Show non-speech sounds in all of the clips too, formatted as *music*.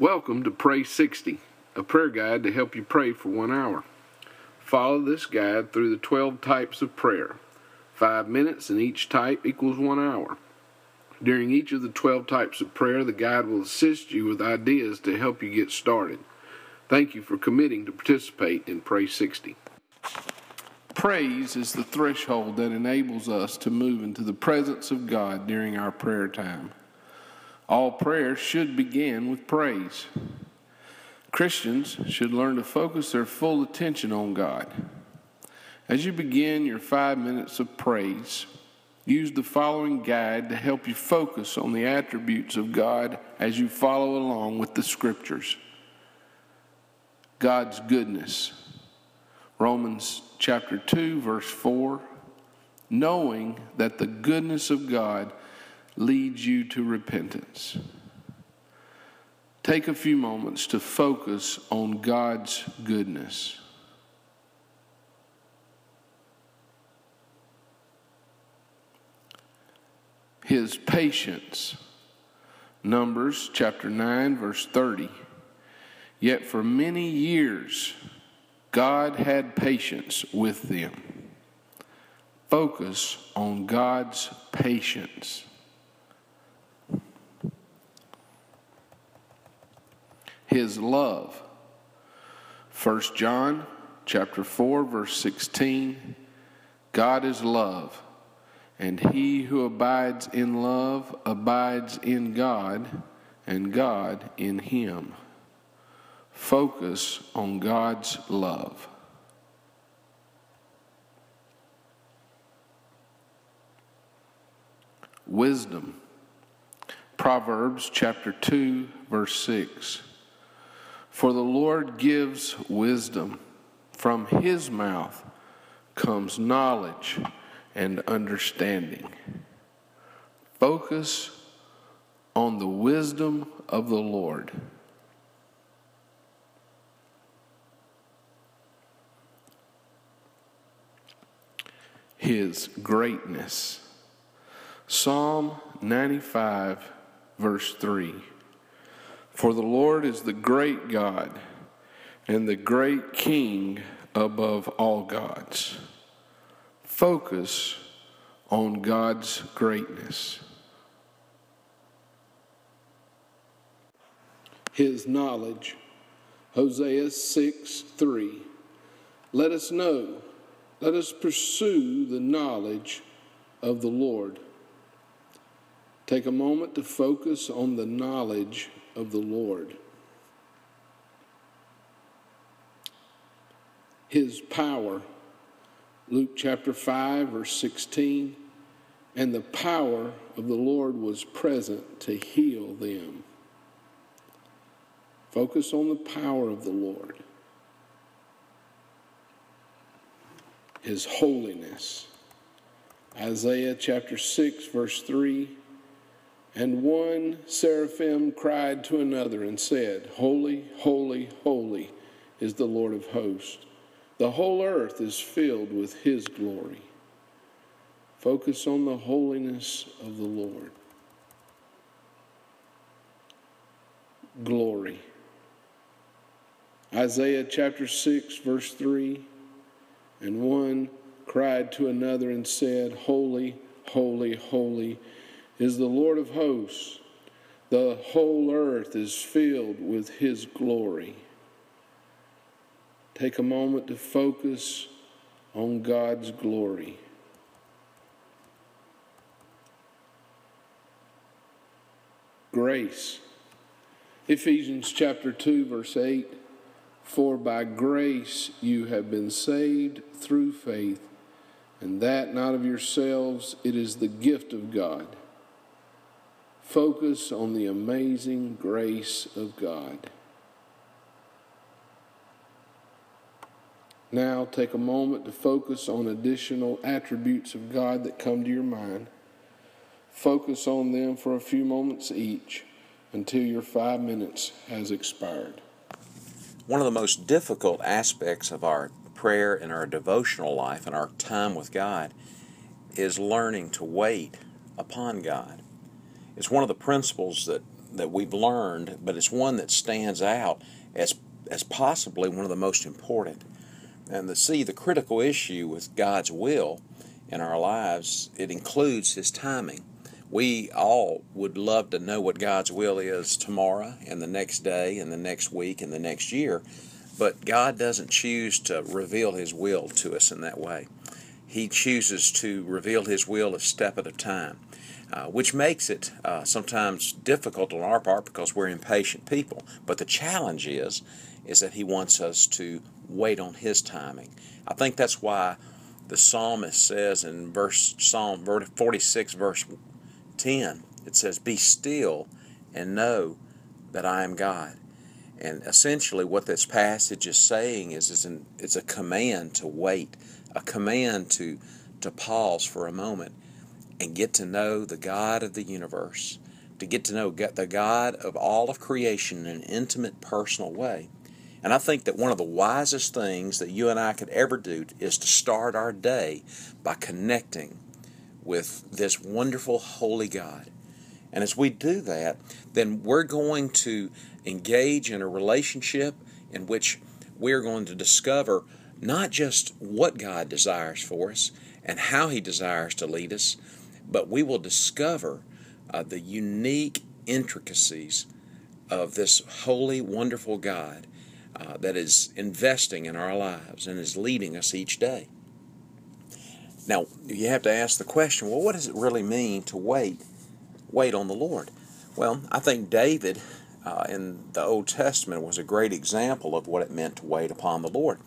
Welcome to Pray 60, a prayer guide to help you pray for one hour. Follow this guide through the 12 types of prayer. Five minutes in each type equals one hour. During each of the 12 types of prayer, the guide will assist you with ideas to help you get started. Thank you for committing to participate in Pray 60. Praise is the threshold that enables us to move into the presence of God during our prayer time. All prayer should begin with praise. Christians should learn to focus their full attention on God. As you begin your five minutes of praise, use the following guide to help you focus on the attributes of God as you follow along with the scriptures. God's goodness. Romans chapter 2, verse 4, knowing that the goodness of God leads you to repentance. Take a few moments to focus on God's goodness. His patience. Numbers chapter 9, verse 30. Yet for many years, God had patience with them. Focus on God's patience. His love. 1 John chapter 4 verse 16 God is love and he who abides in love abides in God and God in him focus on God's love. Wisdom. Proverbs chapter 2, verse 6. For the Lord gives wisdom, from his mouth comes knowledge and understanding. Focus on the wisdom of the Lord. his greatness. Psalm 95, verse 3 For the Lord is the great God and the great King above all gods. Focus on God's greatness. His knowledge. Hosea 6 3. Let us know let us pursue the knowledge of the Lord. Take a moment to focus on the knowledge of the Lord. His power, Luke chapter 5, verse 16, and the power of the Lord was present to heal them. Focus on the power of the Lord. his holiness. Isaiah chapter 6, verse 3 And one seraphim cried to another and said, Holy, holy, holy is the Lord of hosts. The whole earth is filled with his glory. Focus on the holiness of the Lord. Glory. Isaiah chapter 6, verse 3 and one cried to another and said, Holy, holy, holy is the Lord of hosts. The whole earth is filled with his glory. Take a moment to focus on God's glory. Grace. Ephesians chapter 2, verse 8. For by grace you have been saved through faith, and that not of yourselves, it is the gift of God. Focus on the amazing grace of God. Now take a moment to focus on additional attributes of God that come to your mind. Focus on them for a few moments each until your five minutes has expired. One of the most difficult aspects of our prayer and our devotional life and our time with God is learning to wait upon God. It's one of the principles that that we've learned, but it's one that stands out as as possibly one of the most important. And to see the critical issue with God's will in our lives, it includes His timing. We all would love to know what God's will is tomorrow and the next day and the next week and the next year, but God doesn't choose to reveal His will to us in that way. He chooses to reveal His will a step at a time uh, which makes it uh, sometimes difficult on our part because we're impatient people. But the challenge is, is that He wants us to wait on His timing. I think that's why the psalmist says in verse Psalm 46, verse 10, it says, "Be still and know that I am God." And essentially, what this passage is saying is, is an, it's a command to wait, a command to to pause for a moment and get to know the God of the universe, to get to know the God of all of creation in an intimate, personal way. And I think that one of the wisest things that you and I could ever do is to start our day by connecting with this wonderful, holy God. And as we do that, then we're going to engage in a relationship in which we're going to discover not just what God desires for us and how He desires to lead us, but we will discover uh, the unique intricacies of this holy, wonderful God uh, that is investing in our lives and is leading us each day. Now, you have to ask the question well, what does it really mean to wait? Wait on the Lord. Well, I think David uh, in the Old Testament was a great example of what it meant to wait upon the Lord.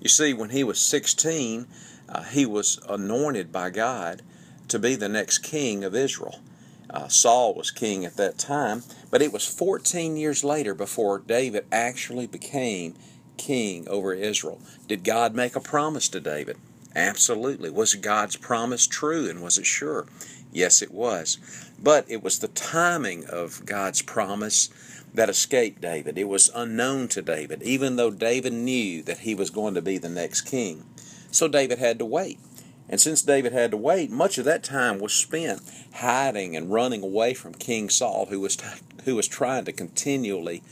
You see, when he was 16, uh, he was anointed by God to be the next king of Israel. Uh, Saul was king at that time, but it was 14 years later before David actually became king over Israel. Did God make a promise to David? Absolutely. Was God's promise true and was it sure? Yes, it was. But it was the timing of God's promise that escaped David. It was unknown to David, even though David knew that he was going to be the next king. So David had to wait. And since David had to wait, much of that time was spent hiding and running away from King Saul, who was, t- who was trying to continually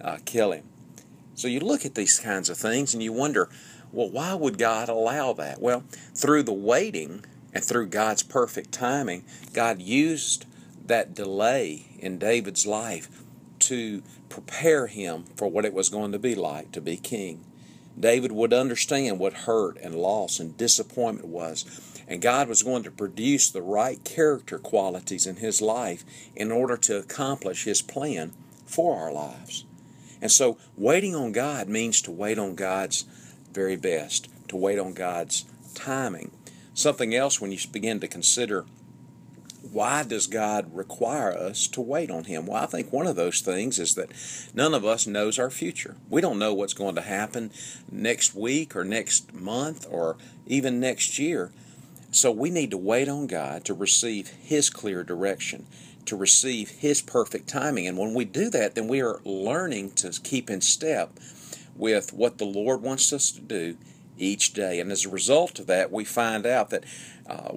uh, kill him. So you look at these kinds of things and you wonder, well, why would God allow that? Well, through the waiting and through God's perfect timing, God used that delay in David's life to prepare him for what it was going to be like to be king. David would understand what hurt and loss and disappointment was. And God was going to produce the right character qualities in his life in order to accomplish his plan for our lives. And so, waiting on God means to wait on God's very best, to wait on God's timing. Something else when you begin to consider why does God require us to wait on Him? Well, I think one of those things is that none of us knows our future. We don't know what's going to happen next week or next month or even next year. So we need to wait on God to receive His clear direction, to receive His perfect timing. And when we do that, then we are learning to keep in step with what the Lord wants us to do each day. And as a result of that, we find out that uh,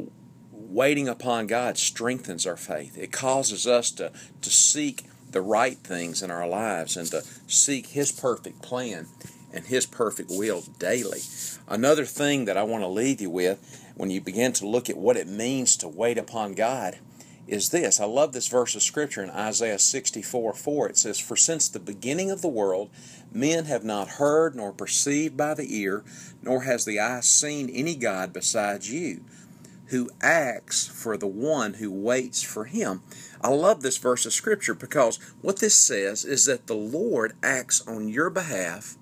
waiting upon God strengthens our faith. It causes us to, to seek the right things in our lives and to seek His perfect plan and His perfect will daily. Another thing that I want to leave you with when you begin to look at what it means to wait upon God is this. I love this verse of Scripture in Isaiah 64 4. It says, For since the beginning of the world, men have not heard nor perceived by the ear, nor has the eye seen any God besides you who acts for the one who waits for him. I love this verse of scripture because what this says is that the Lord acts on your behalf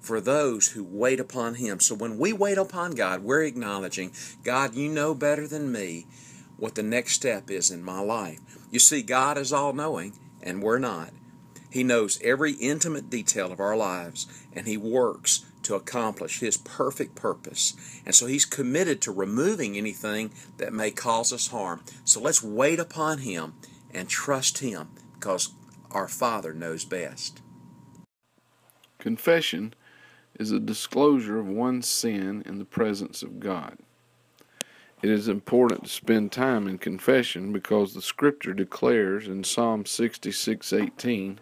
for those who wait upon him. So when we wait upon God, we're acknowledging, God, you know better than me what the next step is in my life. You see, God is all knowing, and we're not. He knows every intimate detail of our lives, and He works to accomplish His perfect purpose. And so He's committed to removing anything that may cause us harm. So let's wait upon Him and trust Him because our Father knows best. Confession is a disclosure of one's sin in the presence of God. it is important to spend time in confession because the scripture declares in Psalm 66:18,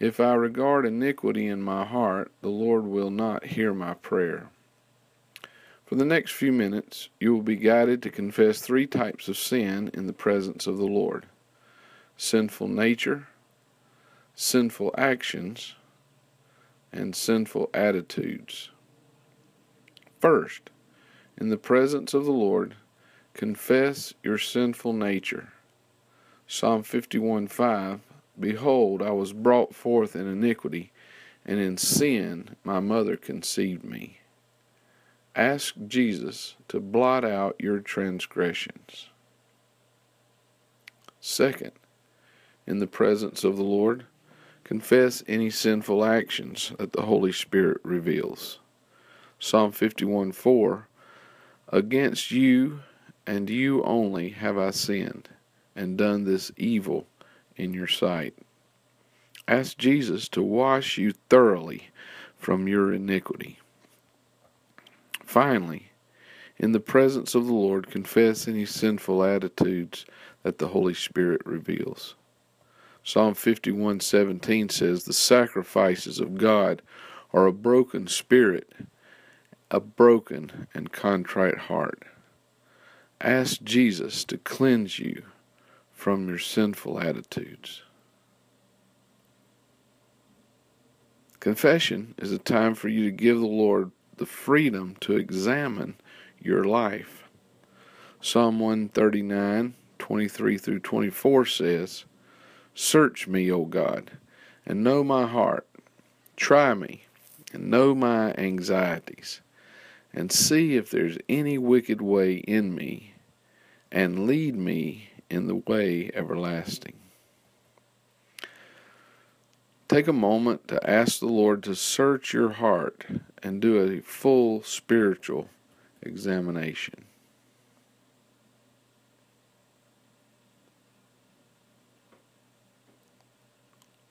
"If I regard iniquity in my heart, the Lord will not hear my prayer." For the next few minutes, you will be guided to confess three types of sin in the presence of the Lord sinful nature, sinful actions, and sinful attitudes. First, in the presence of the Lord, confess your sinful nature. Psalm 51 5 Behold, I was brought forth in iniquity, and in sin my mother conceived me. Ask Jesus to blot out your transgressions. Second, in the presence of the Lord, confess any sinful actions that the Holy Spirit reveals. Psalm 51 4 Against you and you only have I sinned, and done this evil in your sight. Ask Jesus to wash you thoroughly from your iniquity. Finally, in the presence of the Lord, confess any sinful attitudes that the Holy Spirit reveals. Psalm 51:17 says, "The sacrifices of God are a broken spirit, a broken and contrite heart." Ask Jesus to cleanse you from your sinful attitudes. Confession is a time for you to give the Lord the freedom to examine your life. Psalm 139, 23 through 24 says, Search me, O God, and know my heart. Try me, and know my anxieties and see if there's any wicked way in me, and lead me in the way everlasting. Take a moment to ask the Lord to search your heart and do a full spiritual examination.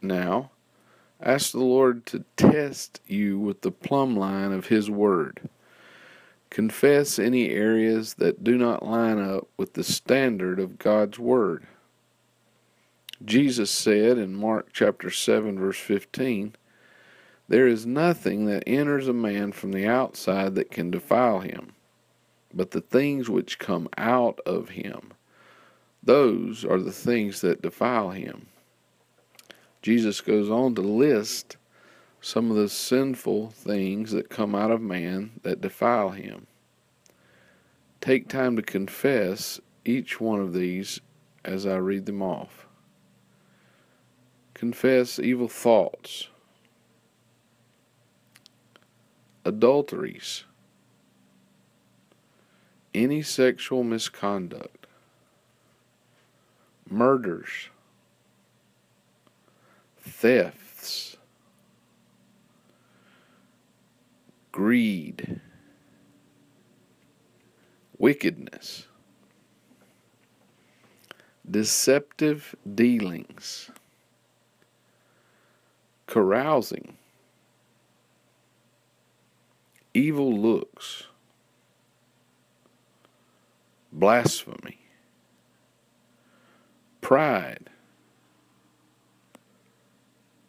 Now, ask the Lord to test you with the plumb line of His Word. Confess any areas that do not line up with the standard of God's Word. Jesus said in Mark chapter 7 verse 15, There is nothing that enters a man from the outside that can defile him, but the things which come out of him, those are the things that defile him. Jesus goes on to list some of the sinful things that come out of man that defile him. Take time to confess each one of these as I read them off. Confess evil thoughts, adulteries, any sexual misconduct, murders, thefts, greed, wickedness, deceptive dealings, carousing, evil looks, blasphemy, pride,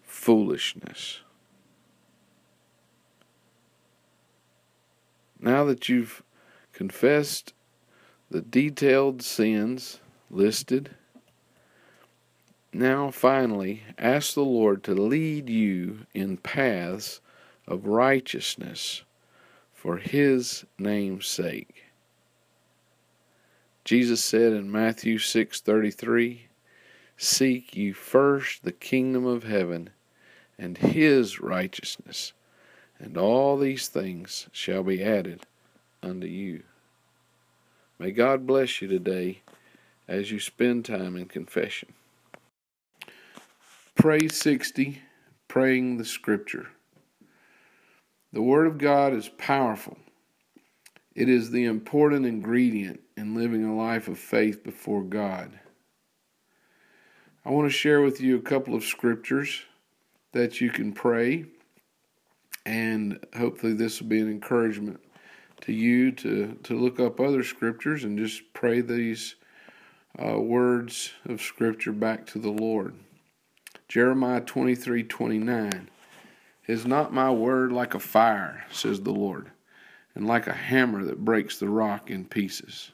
foolishness. Now that you've confessed the detailed sins listed, now finally ask the Lord to lead you in paths of righteousness for his name's sake. Jesus said in Matthew 6:33, "Seek ye first the kingdom of heaven and his righteousness, and all these things shall be added unto you. May God bless you today as you spend time in confession. Pray 60, praying the scripture. The Word of God is powerful. It is the important ingredient in living a life of faith before God. I want to share with you a couple of scriptures that you can pray, and hopefully, this will be an encouragement to you to, to look up other scriptures and just pray these uh, words of scripture back to the Lord. Jeremiah 23 29. Is not my word like a fire, says the Lord, and like a hammer that breaks the rock in pieces?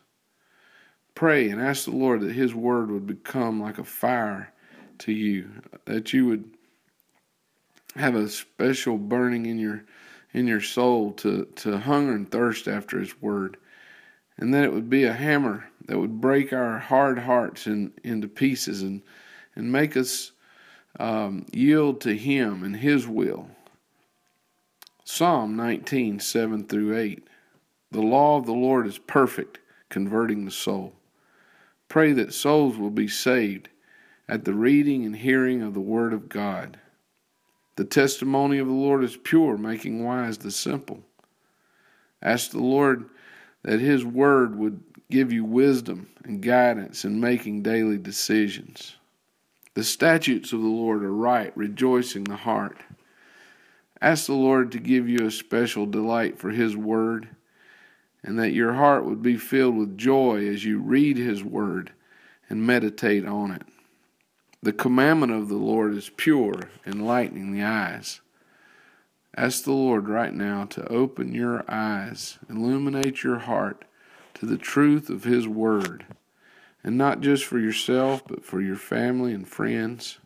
Pray and ask the Lord that His word would become like a fire to you, that you would have a special burning in your in your soul to, to hunger and thirst after His word, and that it would be a hammer that would break our hard hearts in, into pieces and and make us um, yield to Him and His will Psalm 19, 7 through 8. The law of the Lord is perfect, converting the soul. Pray that souls will be saved at the reading and hearing of the Word of God. The testimony of the Lord is pure, making wise the simple. Ask the Lord that His Word would give you wisdom and guidance in making daily decisions. The statutes of the Lord are right, rejoicing the heart. Ask the Lord to give you a special delight for His Word, and that your heart would be filled with joy as you read His Word and meditate on it. The commandment of the Lord is pure, enlightening the eyes. Ask the Lord right now to open your eyes, illuminate your heart to the truth of His Word, and not just for yourself, but for your family and friends.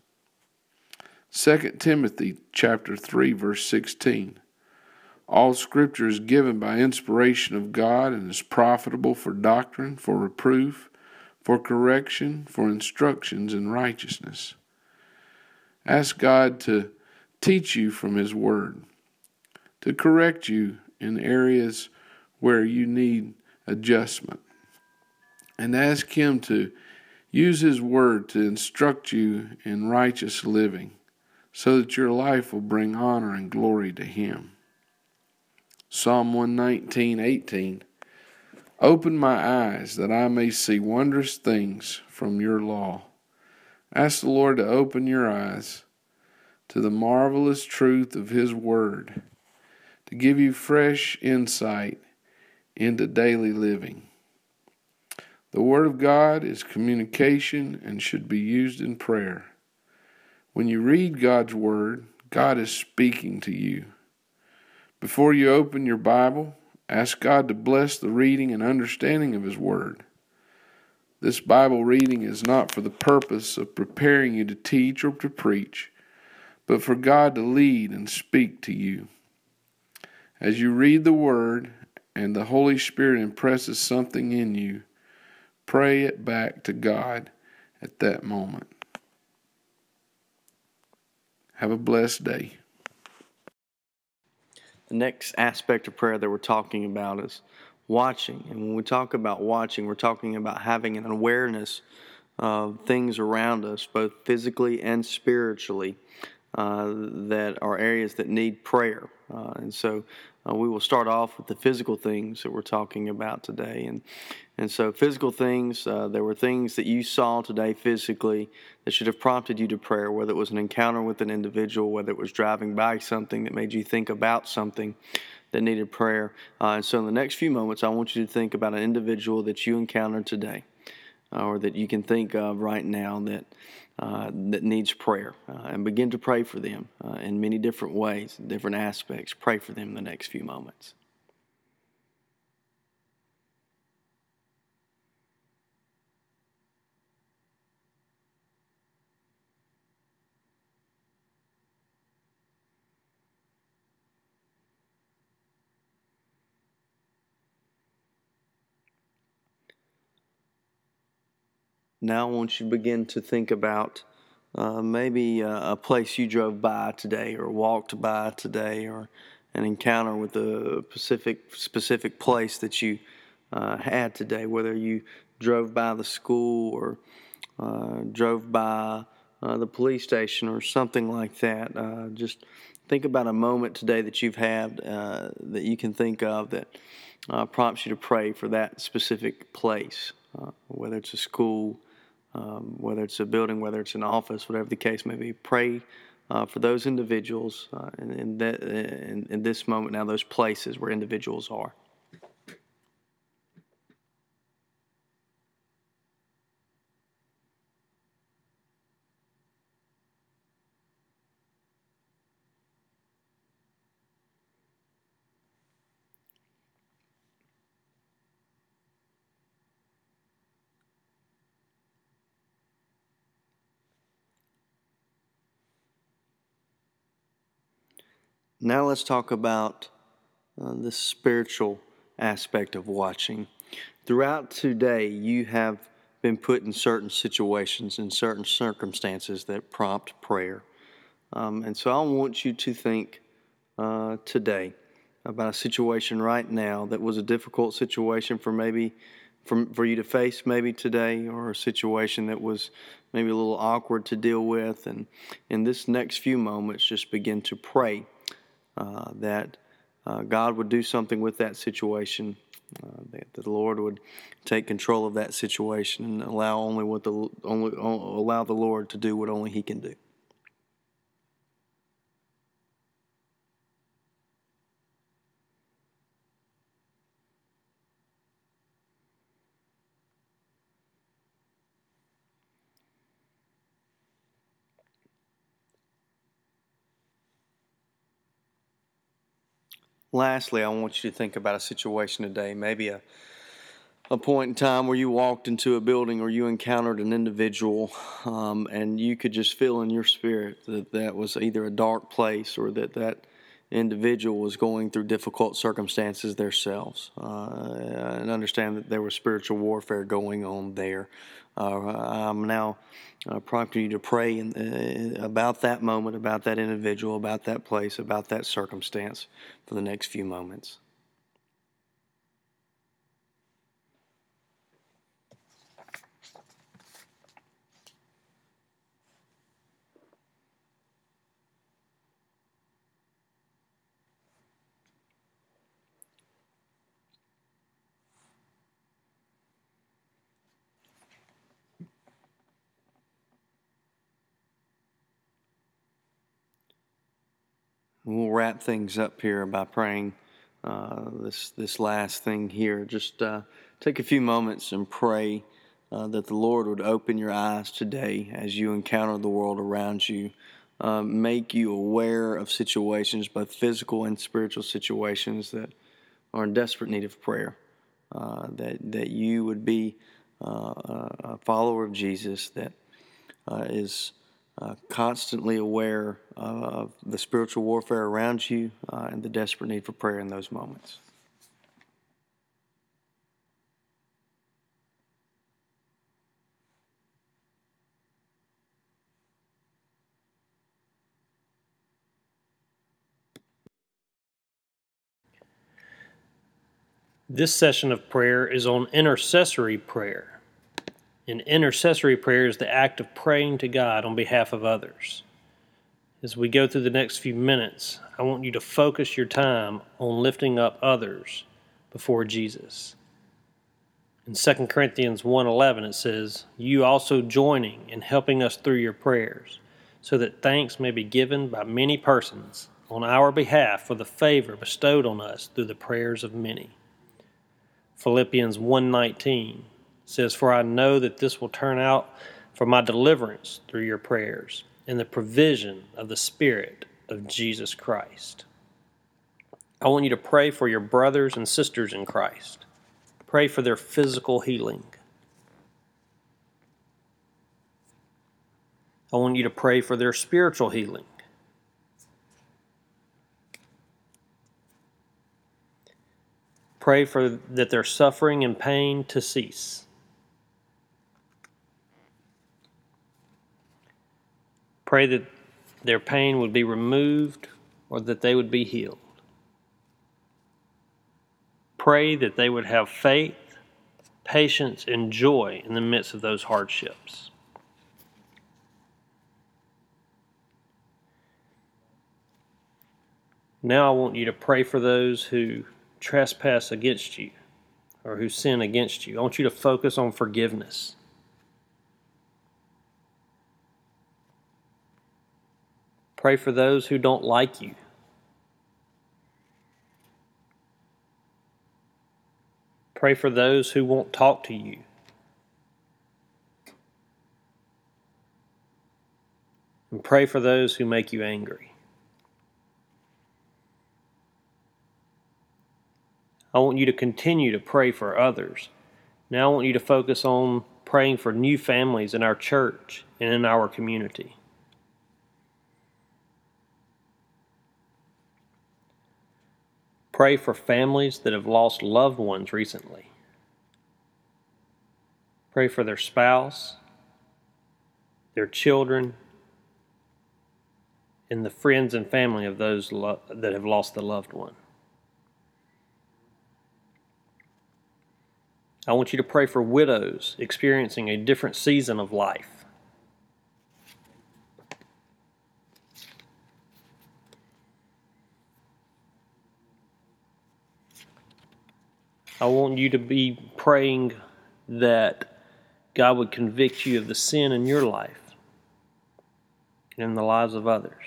2 Timothy chapter 3 verse 16 All scripture is given by inspiration of God and is profitable for doctrine, for reproof, for correction, for instructions in righteousness. Ask God to teach you from his word, to correct you in areas where you need adjustment, and ask him to use his word to instruct you in righteous living so that your life will bring honor and glory to Him. Psalm 119, 18. Open my eyes that I may see wondrous things from your law. Ask the Lord to open your eyes to the marvelous truth of His Word, to give you fresh insight into daily living. The Word of God is communication and should be used in prayer. When you read God's Word, God is speaking to you. Before you open your Bible, ask God to bless the reading and understanding of His Word. This Bible reading is not for the purpose of preparing you to teach or to preach, but for God to lead and speak to you. As you read the Word and the Holy Spirit impresses something in you, pray it back to God at that moment. Have a blessed day. The next aspect of prayer that we're talking about is watching. And when we talk about watching, we're talking about having an awareness of things around us, both physically and spiritually, uh, that are areas that need prayer. Uh, and so uh, we will start off with the physical things that we're talking about today. And, and so, physical things, uh, there were things that you saw today physically that should have prompted you to prayer, whether it was an encounter with an individual, whether it was driving by something that made you think about something that needed prayer. Uh, and so, in the next few moments, I want you to think about an individual that you encountered today. Uh, or that you can think of right now that uh, that needs prayer uh, and begin to pray for them uh, in many different ways, different aspects. Pray for them the next few moments. Now, I want you to begin to think about uh, maybe a, a, place you drove by today, or walked by today, or an encounter with a specific specific place that you uh, had today. Whether you drove by the school or uh, drove by uh, the police station or something like that. Uh, just think about a moment today that you've had uh, that you can think of that prompts you to pray for that specific place, whether it's a school um, whether it's a building, whether it's an office, whatever the case may be. Pray uh, for those individuals uh, in, in, that, in, in, this moment now, those places where individuals are. Now let's talk about uh, the spiritual aspect of watching. Throughout today, you have been put in certain situations, in certain circumstances that prompt prayer. Um, and so I want you to think uh, today about a situation right now that was a difficult situation for maybe for, for you to face maybe today or a situation that was maybe a little awkward to deal with and in this next few moments just begin to pray uh, that uh, god would do something with that situation uh, that the lord would take control of that situation and allow only what the only allow the lord to do what only he can do Lastly, I want you to think about a situation today, maybe a a point in time where you walked into a building or you encountered an individual um, and you could just feel in your spirit that that was either a dark place or that that individual was going through difficult circumstances themselves uh, and understand that there was spiritual warfare going on there. I'm now uh, prompting you to pray in, uh, about that moment, about that individual, about that place, about that circumstance for the next few moments. We'll wrap things up here by praying uh, this this last thing here. Just uh, take a few moments and pray uh, that the Lord would open your eyes today as you encounter the world around you. Uh, make you aware of situations, both physical and spiritual situations, that are in desperate need of prayer. Uh, that that you would be uh, a follower of Jesus that is uh, constantly aware of the spiritual warfare around you uh, and the desperate need for prayer in those moments. This session of prayer is on intercessory prayer. And intercessory prayer is the act of praying to God on behalf of others. As we go through the next few minutes, I want you to focus your time on lifting up others before Jesus. In 2 Corinthians 1:11 it says, "You also joining in helping us through your prayers, so that thanks may be given by many persons on our behalf for the favor bestowed on us through the prayers of many." Philippians 1:19 says, For I know that this will turn out for my deliverance through your prayers and the provision of the Spirit of Jesus Christ. I want you to pray for your brothers and sisters in Christ. Pray for their physical healing. I want you to pray for their spiritual healing. Pray for that their suffering and pain to cease. Pray that their pain would be removed or that they would be healed. Pray that they would have faith, patience, and joy in the midst of those hardships. Now I want you to pray for those who trespass against you or who sin against you. I want you to focus on forgiveness. Pray for those who don't like you. Pray for those who won't talk to you. And pray for those who make you angry. I want you to continue to pray for others. Now I want you to focus on praying for new families in our church and in our community. Pray for families that have lost loved ones recently. Pray for their spouse, their children, and the friends and family of those lo- that have lost the loved one. I want you to pray for widows experiencing a different season of life. I want you to be praying that God would convict you of the sin in your life and in the lives of others.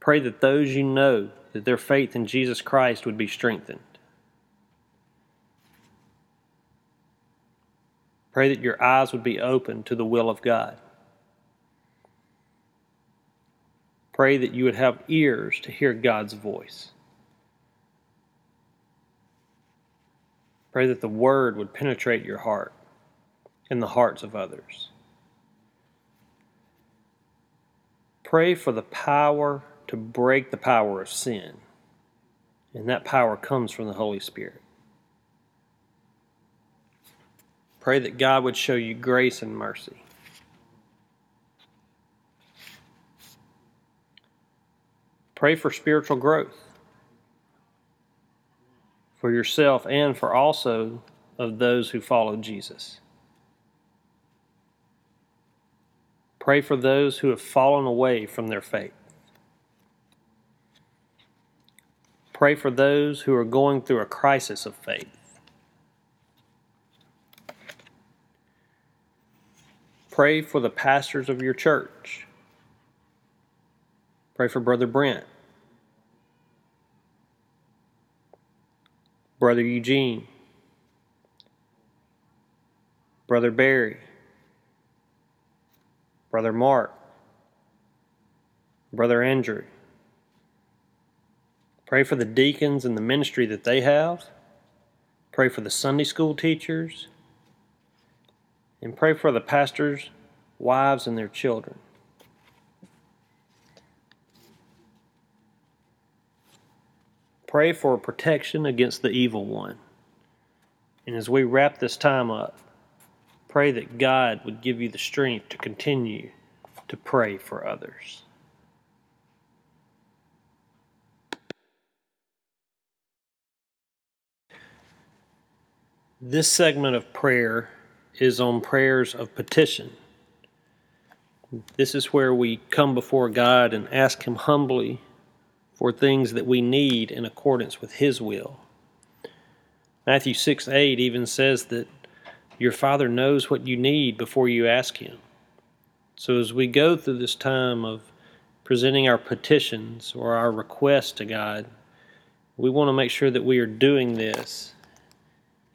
Pray that those you know that their faith in Jesus Christ would be strengthened. Pray that your eyes would be open to the will of God. Pray that you would have ears to hear God's voice. Pray that the word would penetrate your heart and the hearts of others. Pray for the power to break the power of sin, and that power comes from the Holy Spirit. Pray that God would show you grace and mercy. Pray for spiritual growth for yourself and for also of those who follow Jesus. Pray for those who have fallen away from their faith. Pray for those who are going through a crisis of faith. Pray for the pastors of your church. Pray for Brother Brent. Brother Eugene, Brother Barry, Brother Mark, Brother Andrew. Pray for the deacons and the ministry that they have. Pray for the Sunday school teachers. And pray for the pastors' wives and their children. Pray for protection against the evil one. And as we wrap this time up, pray that God would give you the strength to continue to pray for others. This segment of prayer is on prayers of petition. This is where we come before God and ask Him humbly for things that we need in accordance with His will. Matthew 6 8 even says that your Father knows what you need before you ask Him. So as we go through this time of presenting our petitions or our requests to God, we want to make sure that we are doing this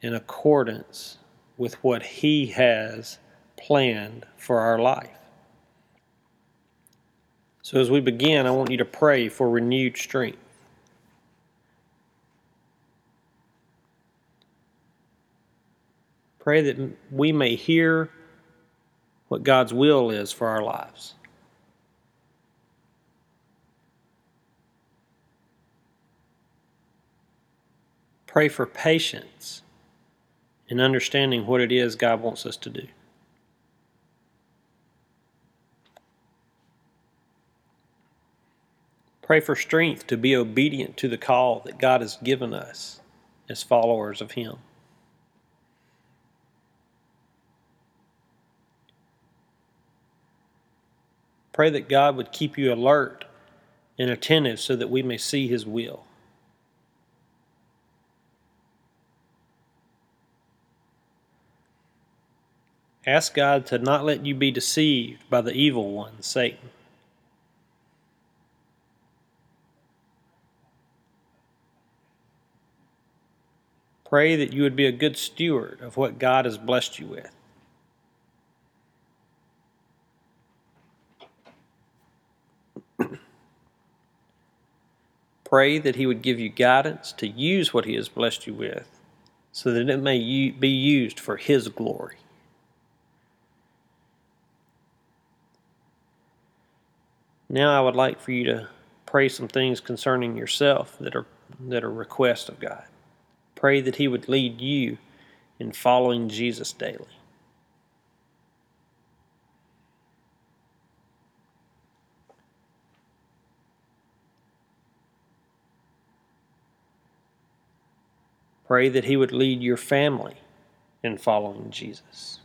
in accordance with what He has planned for our life. So, as we begin, I want you to pray for renewed strength. Pray that we may hear what God's will is for our lives. Pray for patience in understanding what it is God wants us to do. Pray for strength to be obedient to the call that God has given us as followers of Him. Pray that God would keep you alert and attentive so that we may see His will. Ask God to not let you be deceived by the evil one, Satan. Pray that you would be a good steward of what God has blessed you with. *clears throat* Pray that He would give you guidance to use what He has blessed you with so that it may be used for His glory. Now, I would like for you to pray some things concerning yourself that are that are requests of God. Pray that He would lead you in following Jesus daily. Pray that He would lead your family in following Jesus.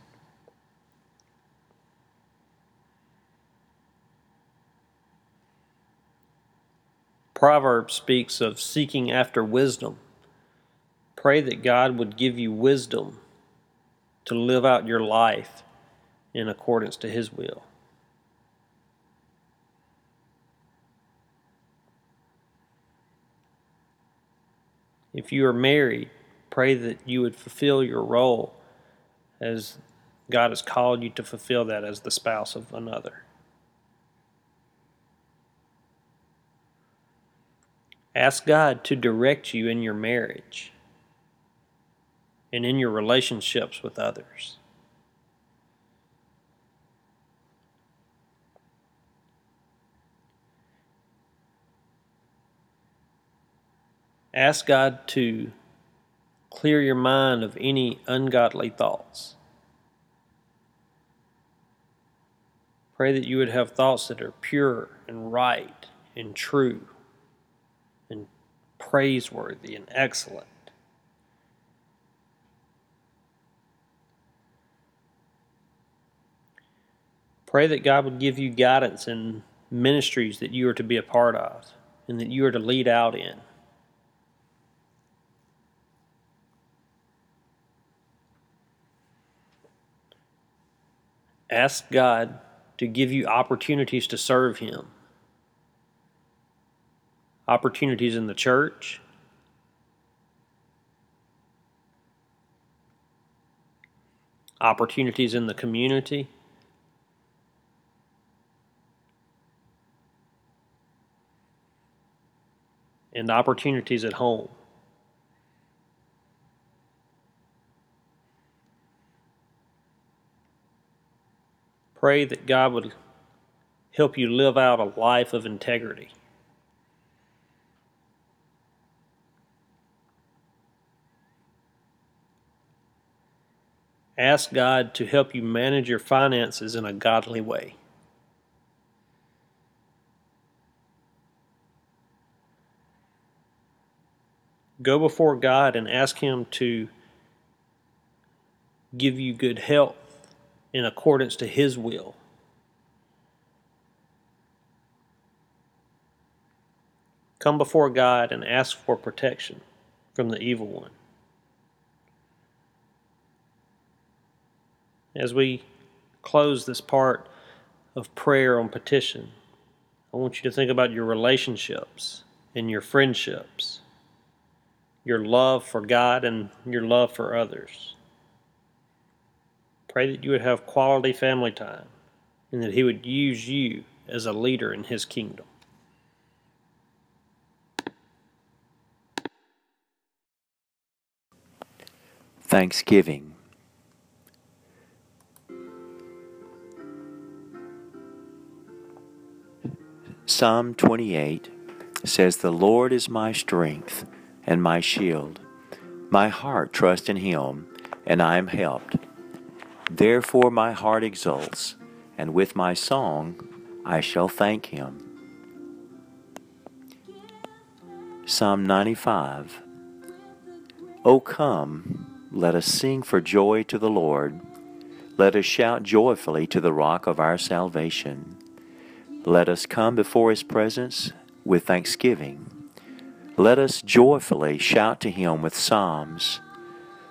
Proverbs speaks of seeking after wisdom. Pray that God would give you wisdom to live out your life in accordance to His will. If you are married, pray that you would fulfill your role as God has called you to fulfill that as the spouse of another. Ask God to direct you in your marriage and in your relationships with others. Ask God to clear your mind of any ungodly thoughts. Pray that you would have thoughts that are pure and right and true and praiseworthy and excellent. Pray that God would give you guidance in ministries that you are to be a part of and that you are to lead out in. Ask God to give you opportunities to serve Him. Opportunities in the church, opportunities in the community. And opportunities at home. Pray that God would help you live out a life of integrity. Ask God to help you manage your finances in a godly way. Go before God and ask Him to give you good health in accordance to His will. Come before God and ask for protection from the evil one. As we close this part of prayer on petition, I want you to think about your relationships and your friendships, your love for God and your love for others. Pray that you would have quality family time and that He would use you as a leader in His kingdom. Thanksgiving. Psalm 28 says, The Lord is my strength and my shield. My heart trusts in him, and I am helped. Therefore my heart exults, and with my song I shall thank him. Psalm 95 O come, let us sing for joy to the Lord. Let us shout joyfully to the rock of our salvation. Let us come before his presence with thanksgiving. Let us joyfully shout to him with psalms.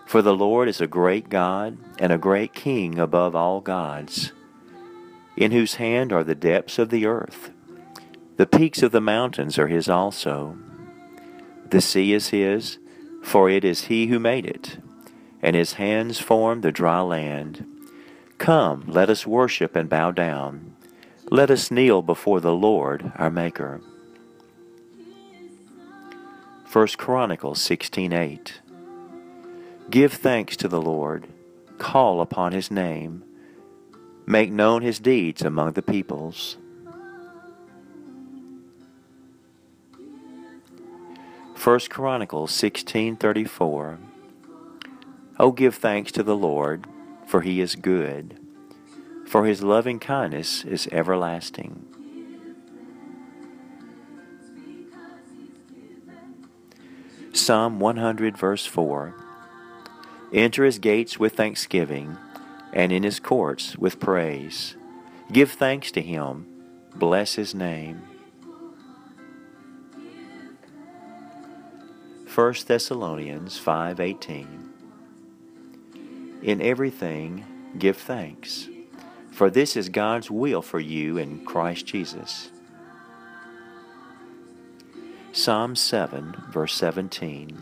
For the Lord is a great God and a great King above all gods, in whose hand are the depths of the earth. The peaks of the mountains are his also. The sea is his, for it is he who made it, and his hands formed the dry land. Come, let us worship and bow down. Let us kneel before the Lord our Maker. 1 Chronicles 16:8 Give thanks to the Lord, call upon his name, make known his deeds among the peoples. 1 Chronicles 16:34 Oh give thanks to the Lord for he is good for his loving kindness is everlasting Psalm 100 verse 4 Enter his gates with thanksgiving and in his courts with praise. Give thanks to him. Bless his name. 1 Thessalonians 5:18 In everything give thanks for this is God's will for you in Christ Jesus. Psalm 7 verse 17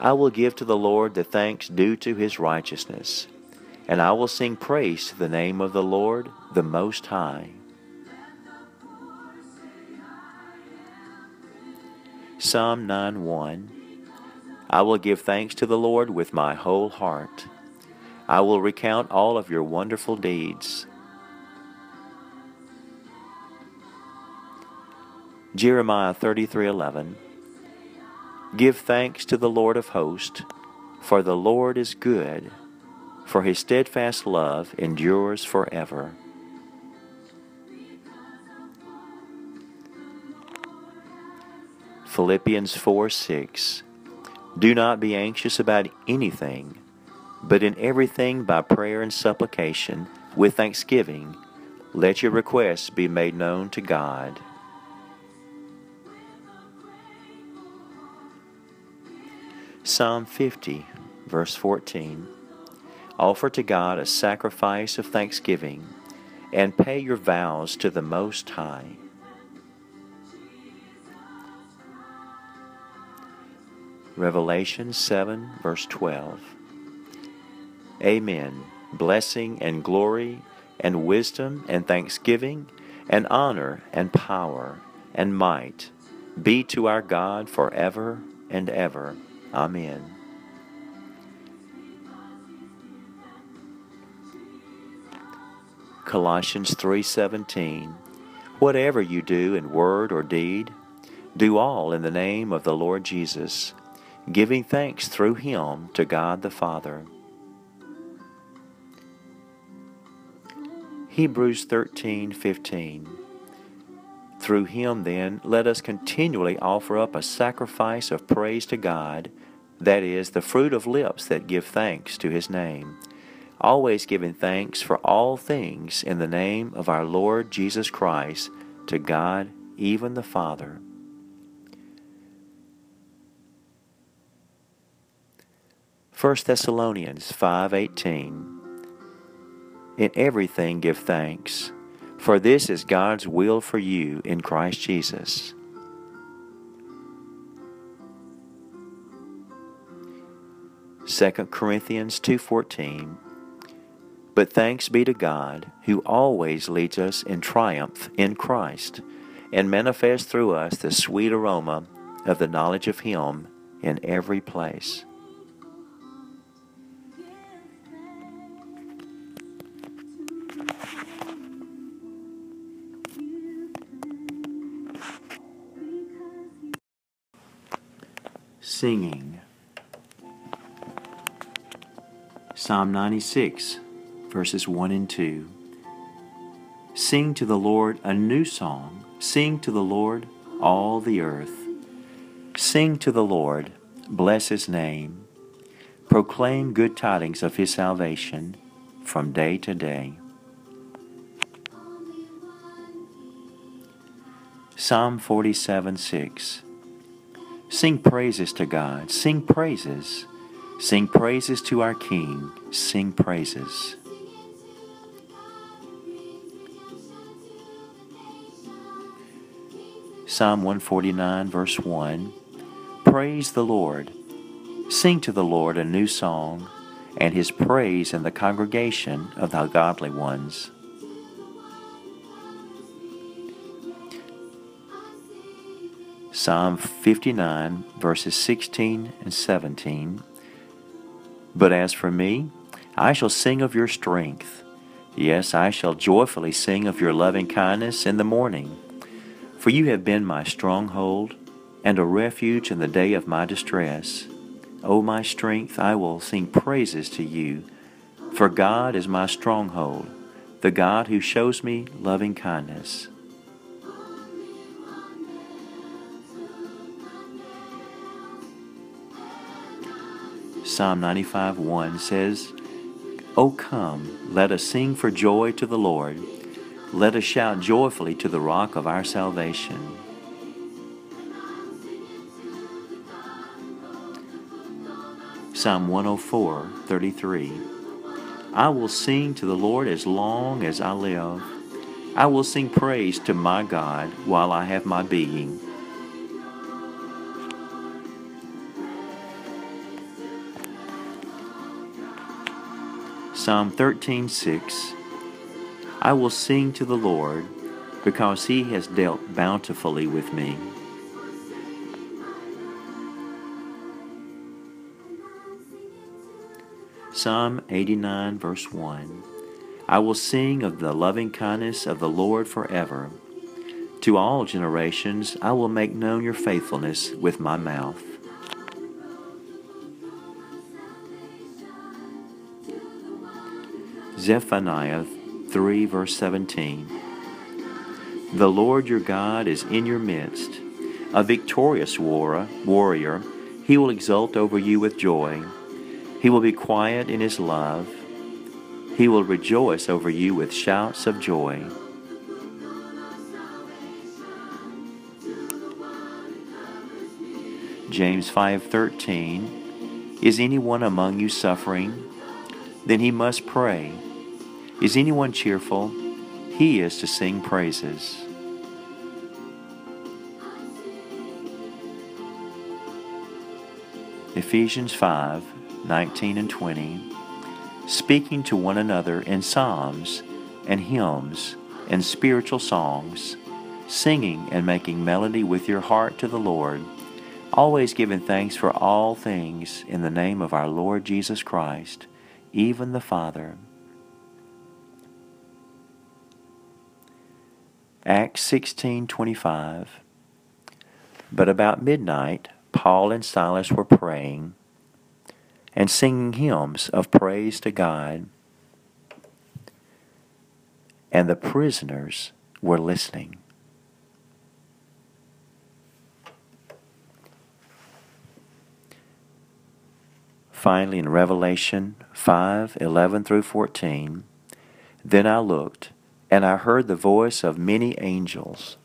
I will give to the Lord the thanks due to his righteousness and I will sing praise to the name of the Lord the most high. Psalm 9 1. I will give thanks to the Lord with my whole heart. I will recount all of your wonderful deeds. Jeremiah 33:11 Give thanks to the Lord of hosts, for the Lord is good, for his steadfast love endures forever. Philippians 4 6. Do not be anxious about anything, but in everything by prayer and supplication, with thanksgiving, let your requests be made known to God. Psalm 50, verse 14. Offer to God a sacrifice of thanksgiving, and pay your vows to the Most High. Revelation 7, verse 12. Amen. Blessing and glory and wisdom and thanksgiving and honor and power and might be to our God forever and ever. Amen. Colossians 3:17 Whatever you do in word or deed, do all in the name of the Lord Jesus, giving thanks through him to God the Father. Hebrews 13:15 Through him then let us continually offer up a sacrifice of praise to God, that is the fruit of lips that give thanks to his name, always giving thanks for all things in the name of our Lord Jesus Christ to God even the Father. 1 Thessalonians 5:18 In everything give thanks, for this is God's will for you in Christ Jesus. Second Corinthians 2:14 But thanks be to God who always leads us in triumph in Christ and manifests through us the sweet aroma of the knowledge of him in every place. Singing. Psalm 96, verses 1 and 2. Sing to the Lord a new song. Sing to the Lord all the earth. Sing to the Lord, bless his name. Proclaim good tidings of his salvation from day to day. Psalm 47 6. Sing praises to God. Sing praises. Sing praises to our King. Sing praises. Psalm 149, verse 1 Praise the Lord. Sing to the Lord a new song, and his praise in the congregation of the godly ones. Psalm 59, verses 16 and 17. But as for me, I shall sing of your strength. Yes, I shall joyfully sing of your loving kindness in the morning. For you have been my stronghold and a refuge in the day of my distress. O my strength, I will sing praises to you, for God is my stronghold, the God who shows me loving kindness. Psalm 95 1 says, O come, let us sing for joy to the Lord. Let us shout joyfully to the rock of our salvation. Psalm 104 33. I will sing to the Lord as long as I live. I will sing praise to my God while I have my being. Psalm 13:6 I will sing to the Lord because he has dealt bountifully with me. Psalm 89 verse 1 I will sing of the loving kindness of the Lord forever. To all generations I will make known your faithfulness with my mouth. Zephaniah 3, verse 17. The Lord your God is in your midst, a victorious warrior. He will exult over you with joy. He will be quiet in his love. He will rejoice over you with shouts of joy. James 5:13 Is anyone among you suffering? Then he must pray. Is anyone cheerful? He is to sing praises. Ephesians 5 19 and 20. Speaking to one another in psalms and hymns and spiritual songs, singing and making melody with your heart to the Lord, always giving thanks for all things in the name of our Lord Jesus Christ, even the Father Acts 16:25 But about midnight Paul and Silas were praying and singing hymns of praise to God and the prisoners were listening. Finally, in Revelation 5:11 through 14, then I looked and I heard the voice of many angels.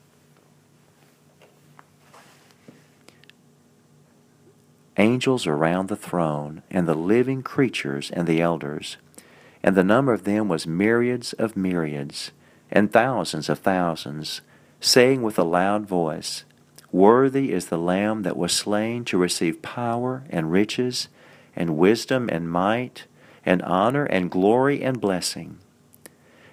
Angels around the throne, and the living creatures and the elders, and the number of them was myriads of myriads, and thousands of thousands, saying with a loud voice, Worthy is the Lamb that was slain to receive power and riches, and wisdom and might, and honor and glory and blessing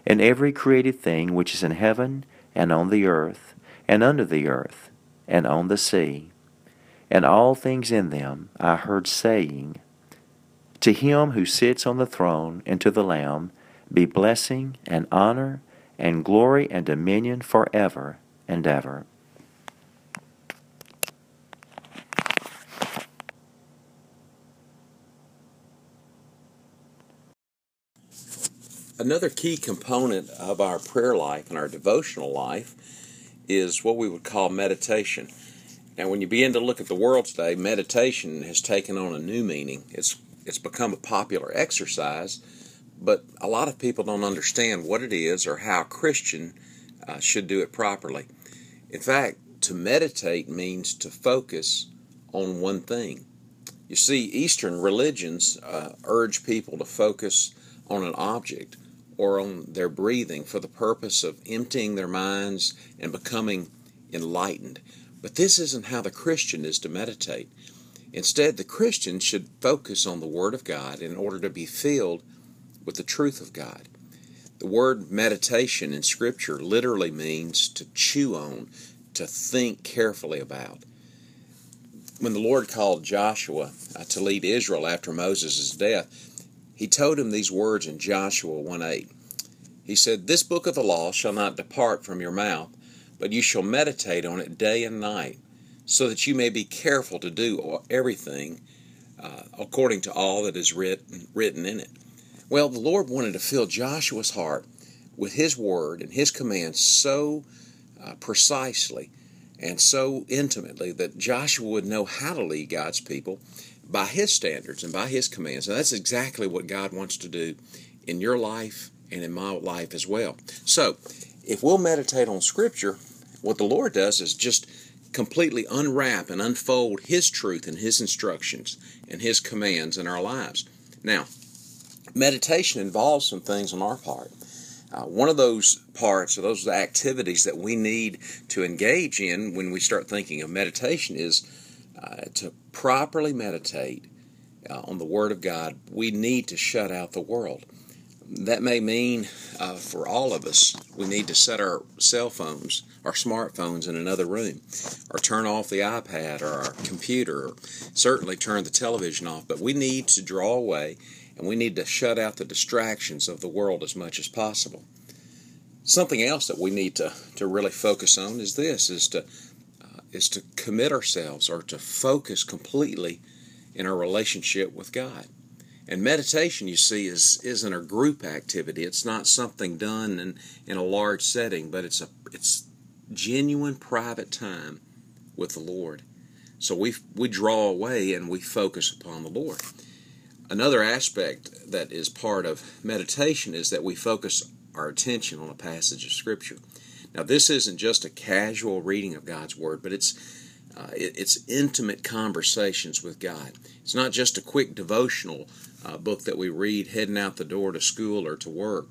and every created thing which is in heaven and on the earth and under the earth and on the sea, and all things in them, I heard saying, To him who sits on the throne and to the Lamb be blessing and honor and glory and dominion forever and ever. Another key component of our prayer life and our devotional life is what we would call meditation. Now, when you begin to look at the world today, meditation has taken on a new meaning. It's it's become a popular exercise, but a lot of people don't understand what it is or how a Christian uh, should do it properly. In fact, to meditate means to focus on one thing. You see, Eastern religions uh, urge people to focus on an object or on their breathing for the purpose of emptying their minds and becoming enlightened. But this isn't how the Christian is to meditate. Instead, the Christian should focus on the Word of God in order to be filled with the truth of God. The word meditation in Scripture literally means to chew on, to think carefully about. When the Lord called Joshua uh, to lead Israel after Moses' death, he told him these words in Joshua 1 8. He said, This book of the law shall not depart from your mouth, but you shall meditate on it day and night, so that you may be careful to do everything uh, according to all that is written, written in it. Well, the Lord wanted to fill Joshua's heart with His word and His commands so uh, precisely and so intimately that Joshua would know how to lead God's people by His standards and by His commands. And that's exactly what God wants to do in your life and in my life as well. So, if we'll meditate on Scripture, what the Lord does is just completely unwrap and unfold His truth and His instructions and His commands in our lives. Now, meditation involves some things on our part. Uh, one of those parts or those activities that we need to engage in when we start thinking of meditation is uh, to properly meditate uh, on the Word of God. We need to shut out the world. That may mean uh, for all of us, we need to set our cell phones, our smartphones in another room, or turn off the iPad or our computer, or certainly turn the television off. But we need to draw away and we need to shut out the distractions of the world as much as possible. Something else that we need to, to really focus on is this is to is to commit ourselves or to focus completely in our relationship with God. And meditation, you see, is isn't a group activity. It's not something done in, in a large setting, but it's a it's genuine private time with the Lord. So we we draw away and we focus upon the Lord. Another aspect that is part of meditation is that we focus our attention on a passage of Scripture. Now, this isn't just a casual reading of God's Word, but it's uh, it, it's intimate conversations with God. It's not just a quick devotional uh, book that we read heading out the door to school or to work,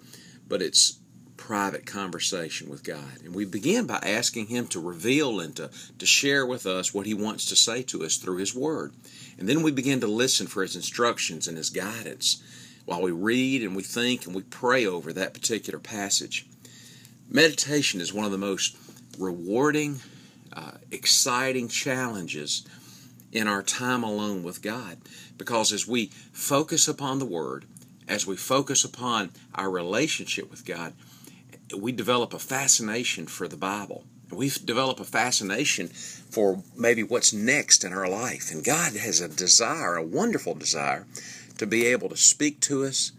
but it's private conversation with God. And we begin by asking Him to reveal and to, to share with us what He wants to say to us through His Word. And then we begin to listen for His instructions and His guidance while we read and we think and we pray over that particular passage. Meditation is one of the most rewarding, uh, exciting challenges in our time alone with God because as we focus upon the Word, as we focus upon our relationship with God, we develop a fascination for the Bible. We develop a fascination for maybe what's next in our life. And God has a desire, a wonderful desire, to be able to speak to us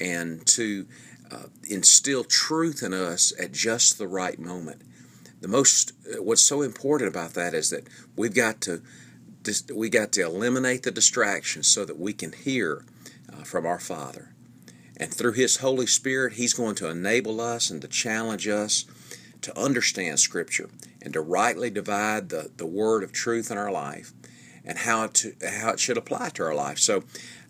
and to uh, instill truth in us at just the right moment. The most, uh, what's so important about that is that we've got to, we got to eliminate the distractions so that we can hear uh, from our Father. And through His Holy Spirit, He's going to enable us and to challenge us to understand Scripture and to rightly divide the, the word of truth in our life and how, to, how it should apply to our life. So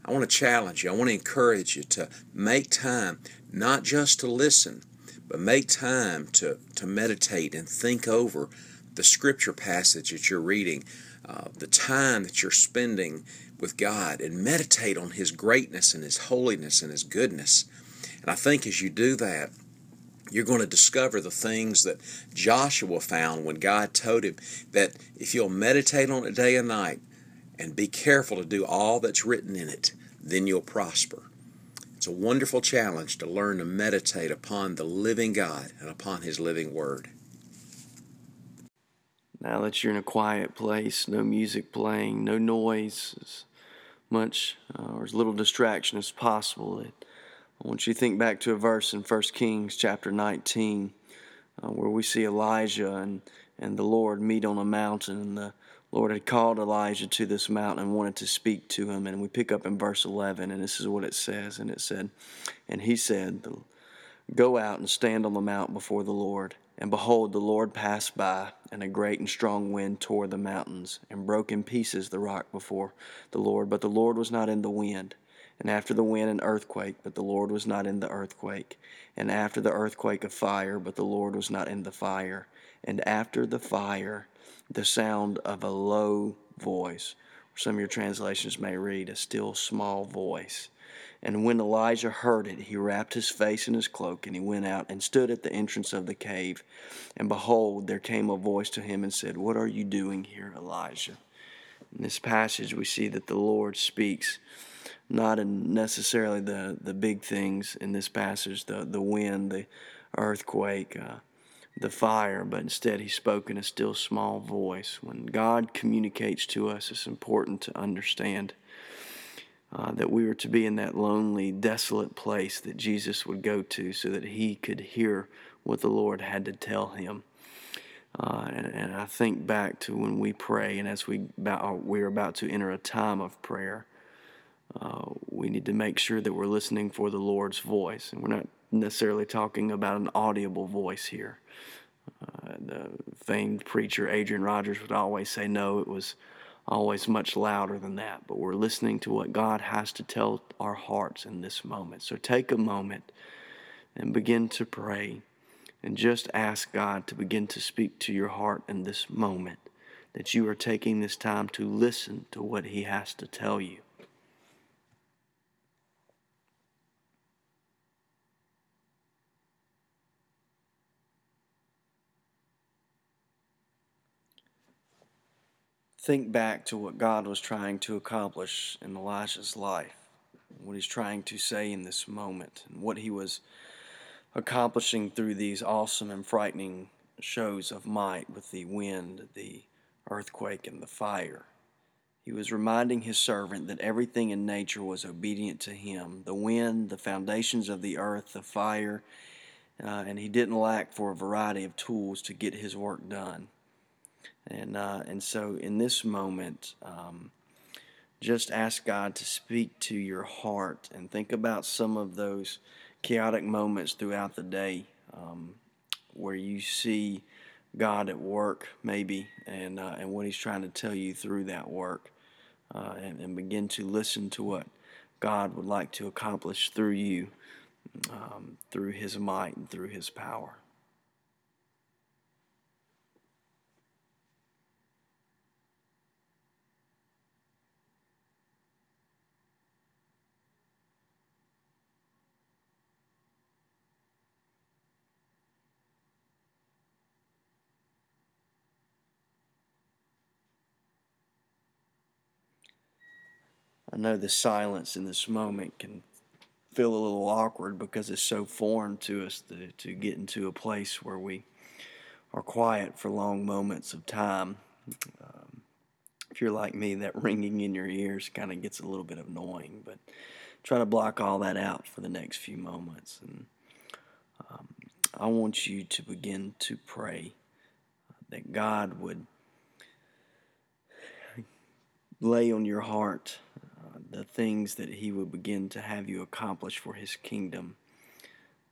I want to challenge you, I want to encourage you to make time not just to listen, but make time to, to meditate and think over the Scripture passage that you're reading, uh, the time that you're spending with God, and meditate on His greatness and His holiness and His goodness. And I think as you do that, you're going to discover the things that Joshua found when God told him that if you'll meditate on it day and night and be careful to do all that's written in it, then you'll prosper. It's a wonderful challenge to learn to meditate upon the living God and upon His living Word. Now that you're in a quiet place, no music playing, no noise, as much uh, or as little distraction as possible, it I want you to think back to a verse in 1 Kings chapter 19 uh, where we see Elijah and, and the Lord meet on a mountain. And the Lord had called Elijah to this mountain and wanted to speak to him. And we pick up in verse 11, and this is what it says. And it said, And he said, Go out and stand on the mount before the Lord. And behold, the Lord passed by, and a great and strong wind tore the mountains, and broke in pieces the rock before the Lord. But the Lord was not in the wind and after the wind an earthquake, but the Lord was not in the earthquake, and after the earthquake a fire, but the Lord was not in the fire, and after the fire the sound of a low voice. Some of your translations may read a still small voice. And when Elijah heard it, he wrapped his face in his cloak, and he went out and stood at the entrance of the cave. And behold, there came a voice to him and said, What are you doing here, Elijah? In this passage, we see that the Lord speaks not in necessarily the, the big things in this passage, the, the wind, the earthquake, uh, the fire, but instead he spoke in a still small voice. When God communicates to us, it's important to understand uh, that we were to be in that lonely, desolate place that Jesus would go to so that he could hear what the Lord had to tell him. Uh, and, and, I think back to when we pray, and as we about, we're about to enter a time of prayer, uh, we need to make sure that we're listening for the Lord's voice. And we're not necessarily talking about an audible voice here. Uh, the famed preacher Adrian Rogers would always say, no, it was always much louder than that. But we're listening to what God has to tell our hearts in this moment. So take a moment and begin to pray and just ask God to begin to speak to your heart in this moment, that you are taking this time to listen to what He has to tell you. Think back to what God was trying to accomplish in Elisha's life, what He's trying to say in this moment, and what He was accomplishing through these awesome and frightening shows of might with the wind, the earthquake, and the fire. He was reminding his servant that everything in nature was obedient to him the wind, the foundations of the earth, the fire, uh, and he didn't lack for a variety of tools to get his work done. And, uh, and so in this moment, um, just ask God to speak to your heart and think about some of those chaotic moments throughout the day um, where you see God at work, maybe, and uh, and what He's trying to tell you through that work, uh, and, and, begin to listen to what God would like to accomplish through you, um, through His might and through His power. I know the silence in this moment can feel a little awkward because it's so foreign to us to, to get into a place where we are quiet for long moments of time. Um, if you're like me, that *laughs* ringing in your ears kind of gets a little bit annoying, but try to block all that out for the next few moments. And um, I want you to begin to pray that God would lay on your heart the things that He would begin to have you accomplish for His kingdom,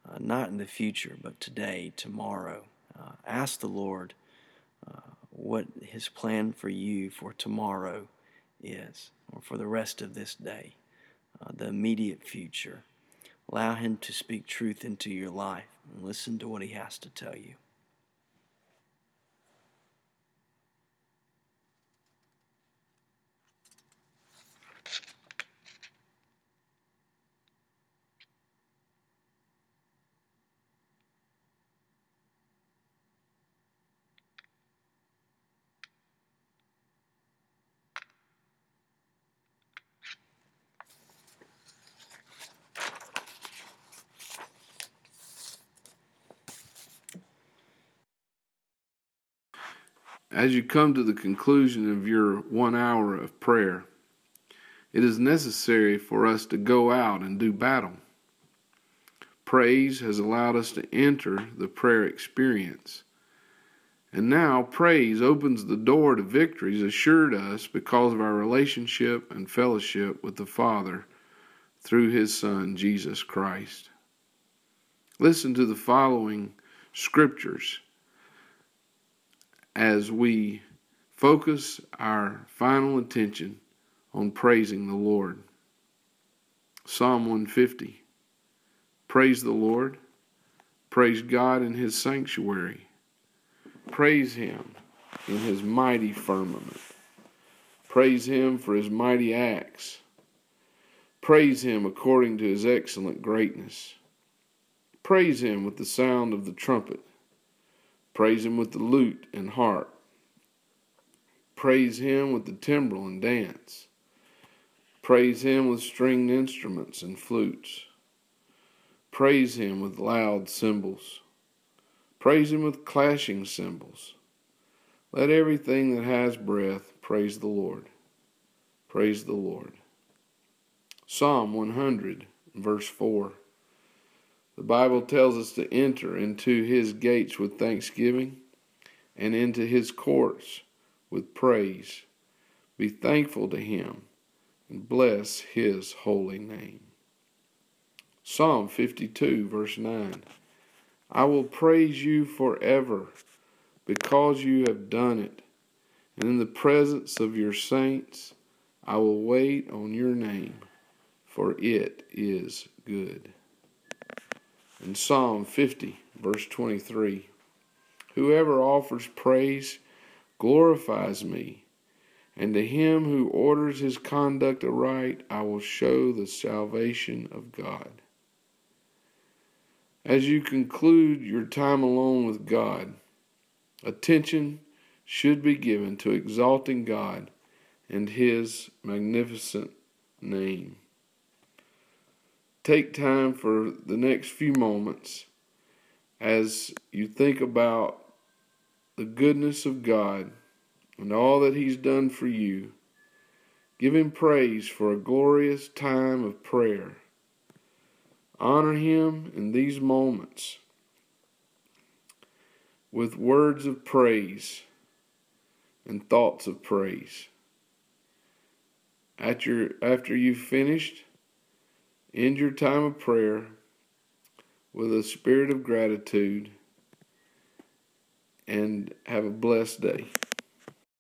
uh, not in the future, but today, tomorrow. Uh, ask the Lord uh, what His plan for you for tomorrow is, or for the rest of this day, uh, the immediate future. Allow Him to speak truth into your life and listen to what He has to tell you. As you come to the conclusion of your one hour of prayer, it is necessary for us to go out and do battle. Praise has allowed us to enter the prayer experience. And now praise opens the door to victories assured us because of our relationship and fellowship with the Father through His Son, Jesus Christ. Listen to the following scriptures as we focus our final attention on praising the Lord. Psalm 150 Praise the Lord, praise God in His sanctuary, praise Him in His mighty firmament, praise Him for His mighty acts, praise Him according to His excellent greatness, praise Him with the sound of the trumpet Praise him with the lute and harp. Praise him with the timbrel and dance. Praise him with stringed instruments and flutes. Praise him with loud cymbals. Praise him with clashing cymbals. Let everything that has breath praise the Lord. Praise the Lord. Psalm 100, verse 4. The Bible tells us to enter into his gates with thanksgiving and into his courts with praise. Be thankful to him and bless his holy name. Psalm 52, verse 9. I will praise you forever because you have done it, and in the presence of your saints I will wait on your name, for it is good. In Psalm 50, verse 23, whoever offers praise glorifies me, and to him who orders his conduct aright I will show the salvation of God. As you conclude your time alone with God, attention should be given to exalting God and His magnificent name. Take time for the next few moments as you think about the goodness of God and all that He's done for you. Give Him praise for a glorious time of prayer Honor Him in these moments with words of praise and thoughts of praise. At your, after you've finished, end your time of prayer with a spirit of gratitude and have a blessed day.